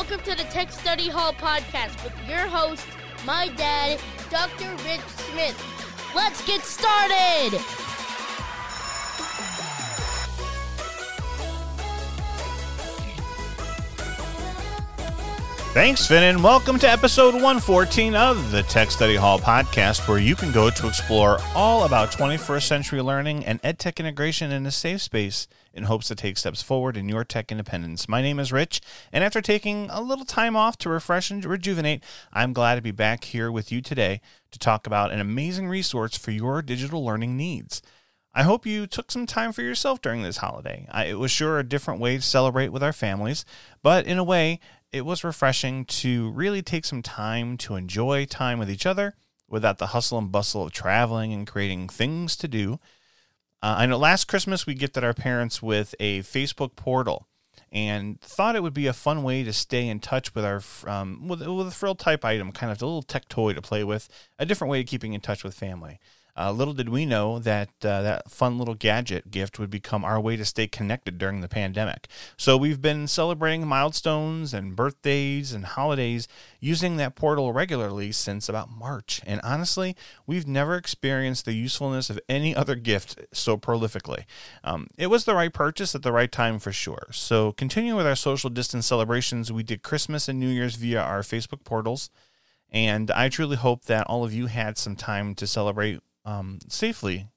Welcome to the Tech Study Hall podcast with your host, my dad, Dr. Rich Smith. Let's get started! Thanks, Finn, and welcome to episode 114 of the Tech Study Hall podcast, where you can go to explore all about 21st century learning and edtech integration in a safe space in hopes to take steps forward in your tech independence. My name is Rich, and after taking a little time off to refresh and rejuvenate, I'm glad to be back here with you today to talk about an amazing resource for your digital learning needs. I hope you took some time for yourself during this holiday. I, it was sure a different way to celebrate with our families, but in a way, it was refreshing to really take some time to enjoy time with each other without the hustle and bustle of traveling and creating things to do. Uh, I know last Christmas we gifted our parents with a Facebook portal and thought it would be a fun way to stay in touch with our um, with, with a frill type item, kind of a little tech toy to play with, a different way of keeping in touch with family. Uh, little did we know that uh, that fun little gadget gift would become our way to stay connected during the pandemic. So we've been celebrating milestones and birthdays and holidays using that portal regularly since about March. And honestly, we've never experienced the usefulness of any other gift so prolifically. Um, it was the right purchase at the right time for sure. So continuing with our social distance celebrations, we did Christmas and New Year's via our Facebook portals. And I truly hope that all of you had some time to celebrate um, safely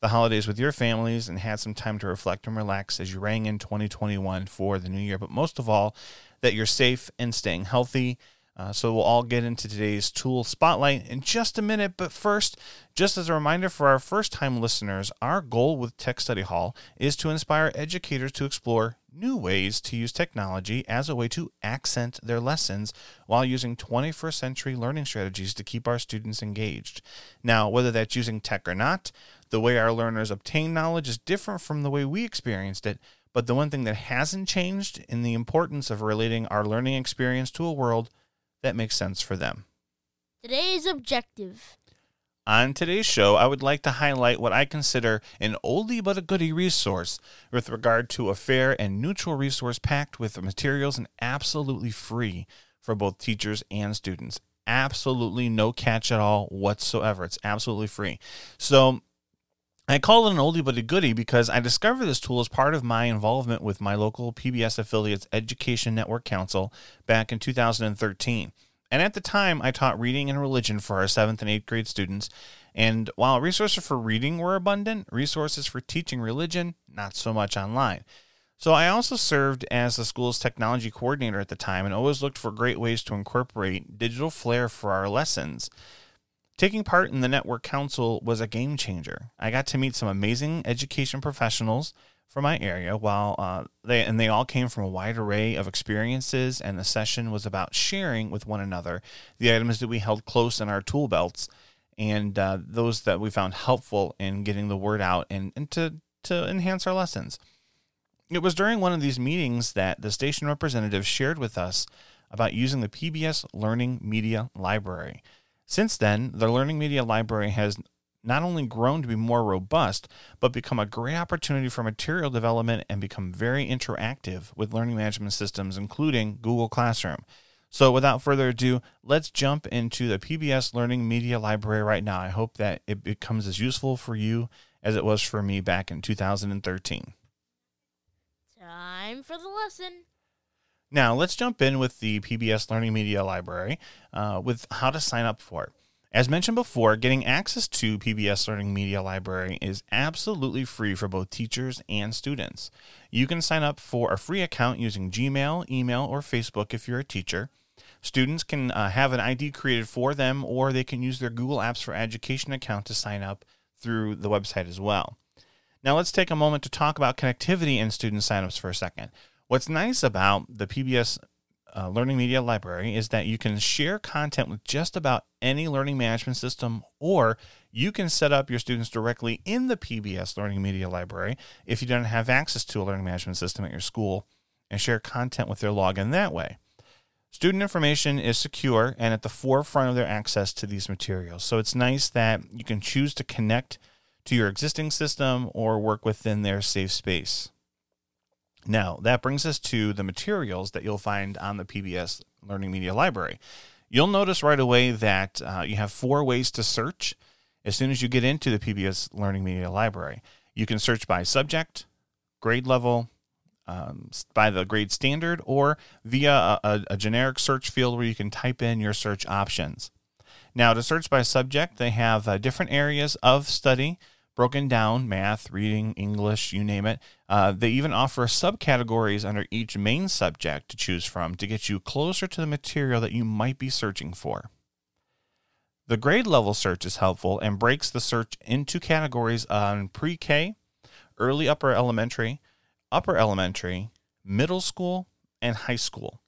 the holidays with your families and had some time to reflect and relax as you rang in 2021 for the new year. But most of all, that you're safe and staying healthy. Uh, so we'll all get into today's tool spotlight in just a minute. But first, just as a reminder for our first time listeners, our goal with Tech Study Hall is to inspire educators to explore new ways to use technology as a way to accent their lessons while using 21st century learning strategies to keep our students engaged. Now, whether that's using tech or not, the way our learners obtain knowledge is different from the way we experienced it. But the one thing that hasn't changed in the importance of relating our learning experience to a world that makes sense for them. Today's objective on today's show, I would like to highlight what I consider an oldie but a goodie resource with regard to a fair and neutral resource packed with materials and absolutely free for both teachers and students. Absolutely no catch at all whatsoever. It's absolutely free. So, I call it an oldie but a goodie because I discovered this tool as part of my involvement with my local PBS affiliate's Education Network Council back in 2013. And at the time, I taught reading and religion for our seventh and eighth grade students. And while resources for reading were abundant, resources for teaching religion, not so much online. So I also served as the school's technology coordinator at the time and always looked for great ways to incorporate digital flair for our lessons. Taking part in the Network Council was a game changer. I got to meet some amazing education professionals from my area while uh, they and they all came from a wide array of experiences and the session was about sharing with one another the items that we held close in our tool belts and uh, those that we found helpful in getting the word out and, and to, to enhance our lessons it was during one of these meetings that the station representative shared with us about using the pbs learning media library since then the learning media library has not only grown to be more robust, but become a great opportunity for material development and become very interactive with learning management systems, including Google Classroom. So, without further ado, let's jump into the PBS Learning Media Library right now. I hope that it becomes as useful for you as it was for me back in 2013. Time for the lesson. Now, let's jump in with the PBS Learning Media Library uh, with how to sign up for it. As mentioned before, getting access to PBS Learning Media Library is absolutely free for both teachers and students. You can sign up for a free account using Gmail, email, or Facebook if you're a teacher. Students can uh, have an ID created for them, or they can use their Google Apps for Education account to sign up through the website as well. Now, let's take a moment to talk about connectivity and student signups for a second. What's nice about the PBS uh, Learning Media Library is that you can share content with just about any learning management system, or you can set up your students directly in the PBS Learning Media Library if you don't have access to a learning management system at your school and share content with their login that way. Student information is secure and at the forefront of their access to these materials. So it's nice that you can choose to connect to your existing system or work within their safe space. Now, that brings us to the materials that you'll find on the PBS Learning Media Library. You'll notice right away that uh, you have four ways to search as soon as you get into the PBS Learning Media Library. You can search by subject, grade level, um, by the grade standard, or via a, a, a generic search field where you can type in your search options. Now, to search by subject, they have uh, different areas of study broken down math, reading, English, you name it. Uh, they even offer subcategories under each main subject to choose from to get you closer to the material that you might be searching for. The grade level search is helpful and breaks the search into categories on pre K, early upper elementary, upper elementary, middle school, and high school.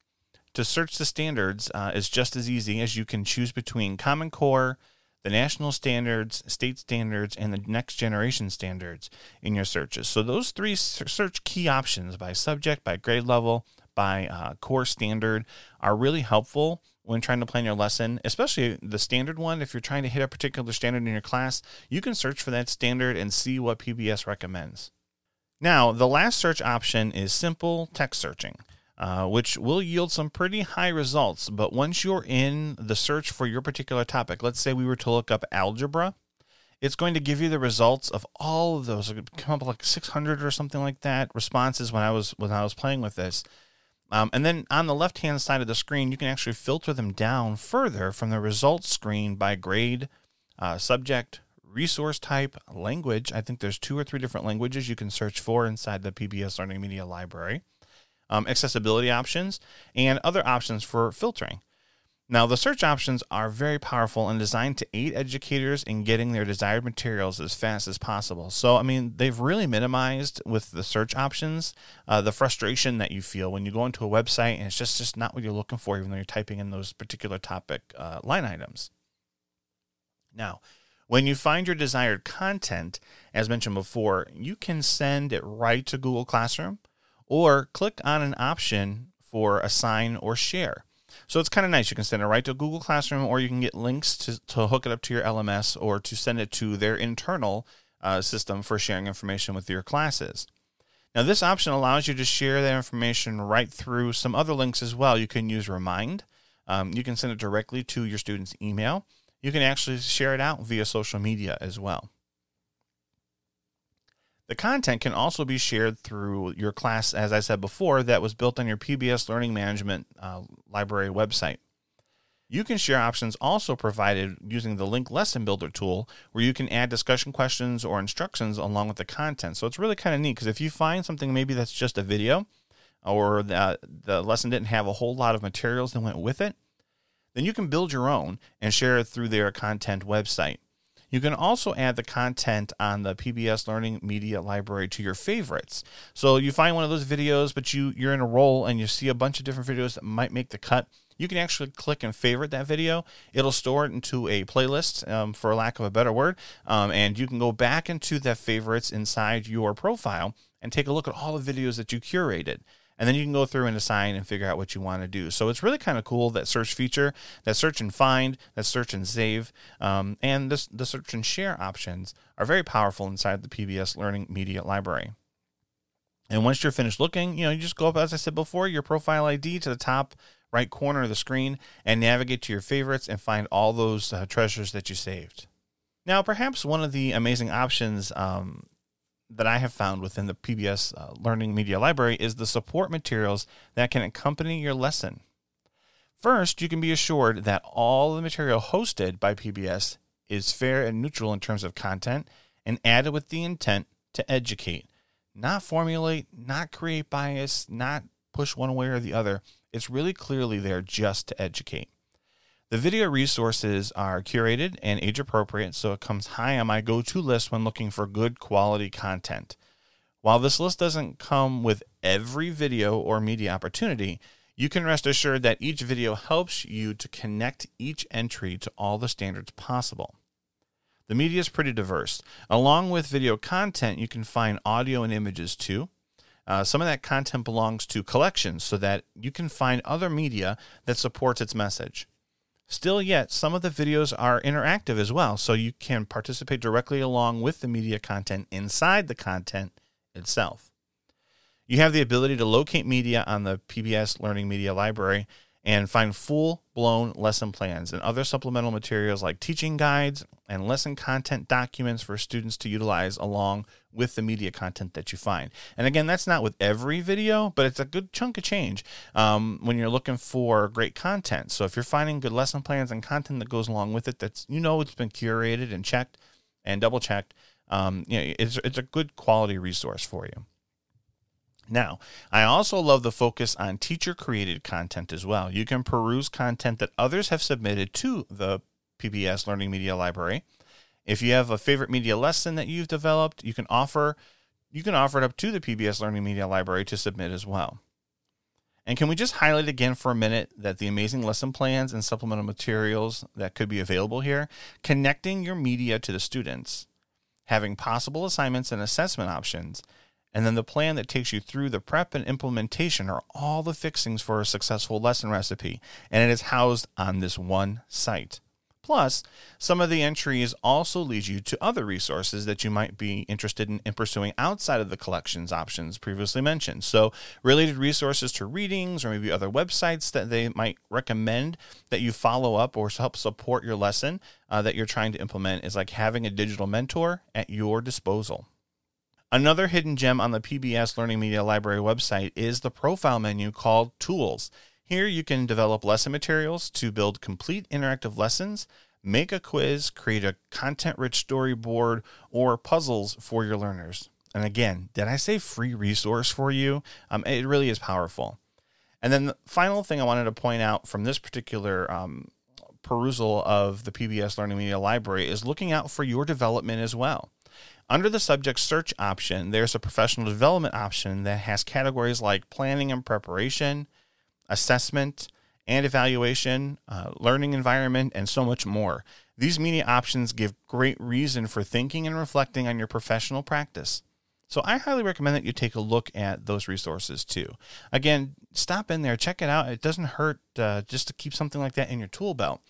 To search the standards uh, is just as easy as you can choose between Common Core, the national standards, state standards, and the next generation standards in your searches. So, those three search key options by subject, by grade level, by uh, core standard are really helpful when trying to plan your lesson, especially the standard one. If you're trying to hit a particular standard in your class, you can search for that standard and see what PBS recommends. Now, the last search option is simple text searching. Uh, which will yield some pretty high results. But once you're in the search for your particular topic, let's say we were to look up algebra, it's going to give you the results of all of those. It come up like 600 or something like that responses when I was when I was playing with this. Um, and then on the left hand side of the screen, you can actually filter them down further from the results screen by grade, uh, subject, resource type, language. I think there's two or three different languages you can search for inside the PBS Learning Media Library um, accessibility options, and other options for filtering. Now, the search options are very powerful and designed to aid educators in getting their desired materials as fast as possible. So, I mean, they've really minimized with the search options uh, the frustration that you feel when you go into a website and it's just, just not what you're looking for, even though you're typing in those particular topic uh, line items. Now, when you find your desired content, as mentioned before, you can send it right to Google Classroom or click on an option for assign or share. So it's kind of nice. You can send it right to Google Classroom, or you can get links to, to hook it up to your LMS or to send it to their internal uh, system for sharing information with your classes. Now, this option allows you to share that information right through some other links as well. You can use Remind. Um, you can send it directly to your student's email. You can actually share it out via social media as well. The content can also be shared through your class, as I said before, that was built on your PBS Learning Management uh, Library website. You can share options also provided using the Link Lesson Builder tool, where you can add discussion questions or instructions along with the content. So it's really kind of neat because if you find something maybe that's just a video or the, the lesson didn't have a whole lot of materials that went with it, then you can build your own and share it through their content website. You can also add the content on the PBS Learning Media Library to your favorites. So you find one of those videos, but you you're in a roll and you see a bunch of different videos that might make the cut. You can actually click and favorite that video. It'll store it into a playlist, um, for lack of a better word, um, and you can go back into the favorites inside your profile and take a look at all the videos that you curated and then you can go through and assign and figure out what you want to do. So it's really kind of cool that search feature, that search and find, that search and save, um, and this, the search and share options are very powerful inside the PBS Learning Media Library. And once you're finished looking, you know, you just go up, as I said before, your profile ID to the top right corner of the screen and navigate to your favorites and find all those uh, treasures that you saved. Now, perhaps one of the amazing options um, that I have found within the PBS uh, Learning Media Library is the support materials that can accompany your lesson. First, you can be assured that all the material hosted by PBS is fair and neutral in terms of content and added with the intent to educate, not formulate, not create bias, not push one way or the other. It's really clearly there just to educate. The video resources are curated and age appropriate, so it comes high on my go to list when looking for good quality content. While this list doesn't come with every video or media opportunity, you can rest assured that each video helps you to connect each entry to all the standards possible. The media is pretty diverse. Along with video content, you can find audio and images too. Uh, some of that content belongs to collections so that you can find other media that supports its message. Still, yet, some of the videos are interactive as well, so you can participate directly along with the media content inside the content itself. You have the ability to locate media on the PBS Learning Media Library and find full blown lesson plans and other supplemental materials like teaching guides and lesson content documents for students to utilize along with the media content that you find. And again, that's not with every video, but it's a good chunk of change um, when you're looking for great content. So if you're finding good lesson plans and content that goes along with it, that's you know it's been curated and checked and double checked. Um, you know, it's it's a good quality resource for you. Now, I also love the focus on teacher created content as well. You can peruse content that others have submitted to the PBS Learning Media Library. If you have a favorite media lesson that you've developed, you can offer you can offer it up to the PBS Learning Media Library to submit as well. And can we just highlight again for a minute that the amazing lesson plans and supplemental materials that could be available here, connecting your media to the students, having possible assignments and assessment options, and then the plan that takes you through the prep and implementation are all the fixings for a successful lesson recipe, and it is housed on this one site. Plus, some of the entries also lead you to other resources that you might be interested in, in, pursuing outside of the collections options previously mentioned. So, related resources to readings or maybe other websites that they might recommend that you follow up or help support your lesson uh, that you're trying to implement is like having a digital mentor at your disposal. Another hidden gem on the PBS Learning Media Library website is the profile menu called Tools. Here you can develop lesson materials to build complete interactive lessons, make a quiz, create a content rich storyboard, or puzzles for your learners. And again, did I say free resource for you? Um, it really is powerful. And then the final thing I wanted to point out from this particular um, perusal of the PBS Learning Media Library is looking out for your development as well. Under the subject search option, there's a professional development option that has categories like planning and preparation, assessment and evaluation, uh, learning environment, and so much more. These media options give great reason for thinking and reflecting on your professional practice. So I highly recommend that you take a look at those resources too. Again, stop in there, check it out. It doesn't hurt uh, just to keep something like that in your tool belt.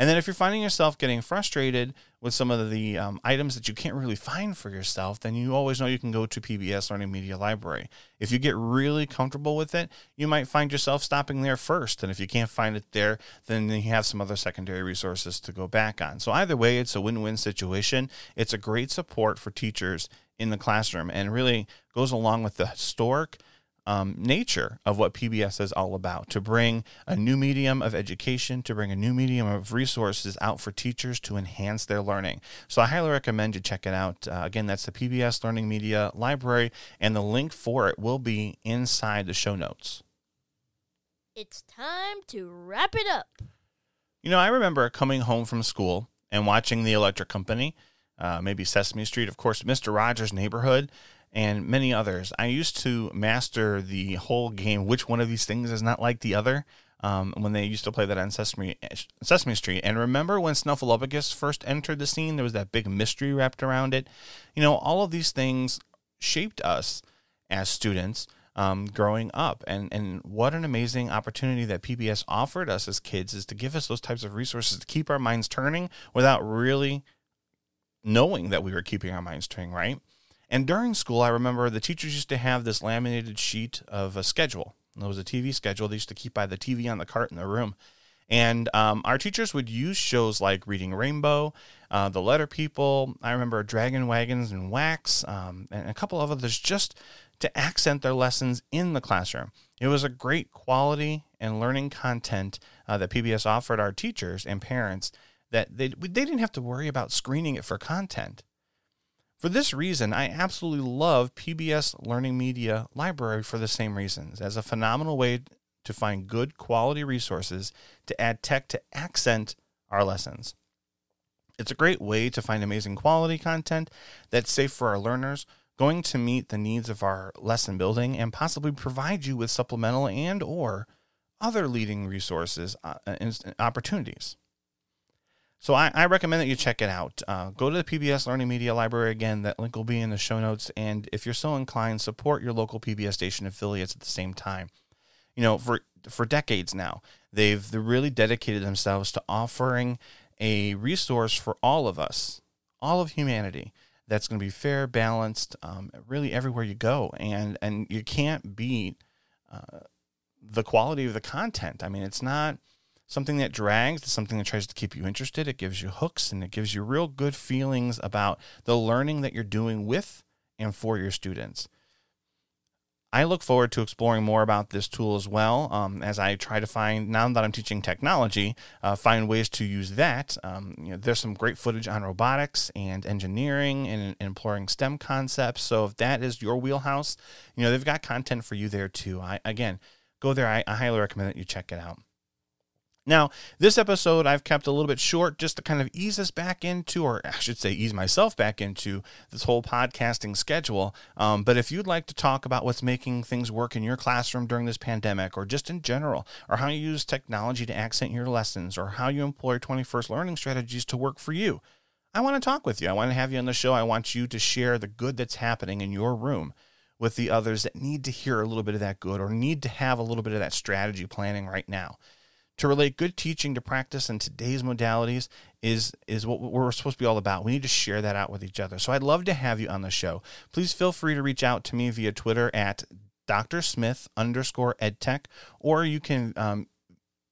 And then if you're finding yourself getting frustrated with some of the um, items that you can't really find for yourself, then you always know you can go to PBS Learning Media Library. If you get really comfortable with it, you might find yourself stopping there first. And if you can't find it there, then you have some other secondary resources to go back on. So either way, it's a win-win situation. It's a great support for teachers in the classroom and really goes along with the historic um, nature of what PBS is all about to bring a new medium of education, to bring a new medium of resources out for teachers to enhance their learning. So I highly recommend you check it out. Uh, again, that's the PBS Learning Media Library, and the link for it will be inside the show notes. It's time to wrap it up. You know, I remember coming home from school and watching The Electric Company, uh, maybe Sesame Street, of course, Mr. Rogers' Neighborhood and many others. I used to master the whole game, which one of these things is not like the other. Um, when they used to play that on Sesame Sesame Street, and remember when Snuffleupagus first entered the scene, there was that big mystery wrapped around it. You know, all of these things shaped us as students um, growing up, and and what an amazing opportunity that PBS offered us as kids is to give us those types of resources to keep our minds turning without really knowing that we were keeping our minds turning, right? And during school, I remember the teachers used to have this laminated sheet of a schedule. It was a TV schedule they used to keep by the TV on the cart in the room. And um, our teachers would use shows like Reading Rainbow, uh, The Letter People. I remember Dragon Wagons and Wax, um, and a couple of others just to accent their lessons in the classroom. It was a great quality and learning content uh, that PBS offered our teachers and parents that they, they didn't have to worry about screening it for content. For this reason, I absolutely love PBS Learning Media Library for the same reasons, as a phenomenal way to find good quality resources to add tech to accent our lessons. It's a great way to find amazing quality content that's safe for our learners, going to meet the needs of our lesson building and possibly provide you with supplemental and or other leading resources uh, and opportunities. So I, I, recommend that you check it out. Uh, go to the PBS Learning Media Library again. That link will be in the show notes. And if you're so inclined, support your local PBS station affiliates at the same time. You know, for for decades now, they've really dedicated themselves to offering a resource for all of us, all of humanity, that's going to be fair, balanced, um, really everywhere you go, and and you can't beat uh, the quality of the content. I mean, it's not something that drags, something that tries to keep you interested. It gives you hooks and it gives you real good feelings about the learning that you're doing with and for your students. I look forward to exploring more about this tool as well um, as I try to find, now that I'm teaching technology, uh, find ways to use that. Um, you know, there's some great footage on robotics and engineering and, and employing STEM concepts. So if that is your wheelhouse, you know, they've got content for you there too. I, again, go there. I, I highly recommend that you check it out. Now, this episode I've kept a little bit short just to kind of ease us back into, or I should say, ease myself back into this whole podcasting schedule. Um, but if you'd like to talk about what's making things work in your classroom during this pandemic, or just in general, or how you use technology to accent your lessons, or how you employ 21st learning strategies to work for you, I want to talk with you. I want to have you on the show. I want you to share the good that's happening in your room with the others that need to hear a little bit of that good or need to have a little bit of that strategy planning right now to relate good teaching to practice in today's modalities is is what we're supposed to be all about. We need to share that out with each other. So I'd love to have you on the show. Please feel free to reach out to me via Twitter at Dr. Smith underscore edtech, or you can um,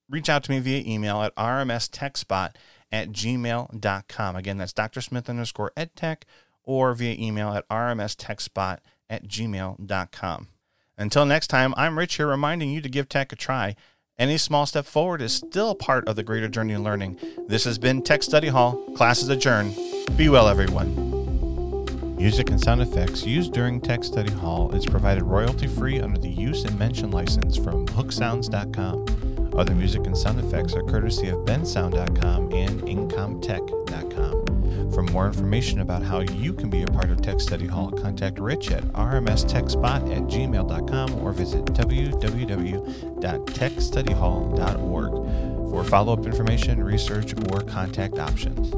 reach out to me via email at rmstechspot at gmail.com. Again, that's Dr. Smith underscore edtech, or via email at rmstechspot at gmail.com. Until next time, I'm Rich here reminding you to give tech a try. Any small step forward is still part of the greater journey in learning. This has been Tech Study Hall. Classes adjourned. Be well, everyone. Music and sound effects used during Tech Study Hall is provided royalty free under the use and mention license from hooksounds.com. Other music and sound effects are courtesy of bensound.com and incompetech.com. For more information about how you can be a part of Tech Study Hall, contact Rich at rmstechspot at gmail.com or visit www.techstudyhall.org for follow up information, research, or contact options.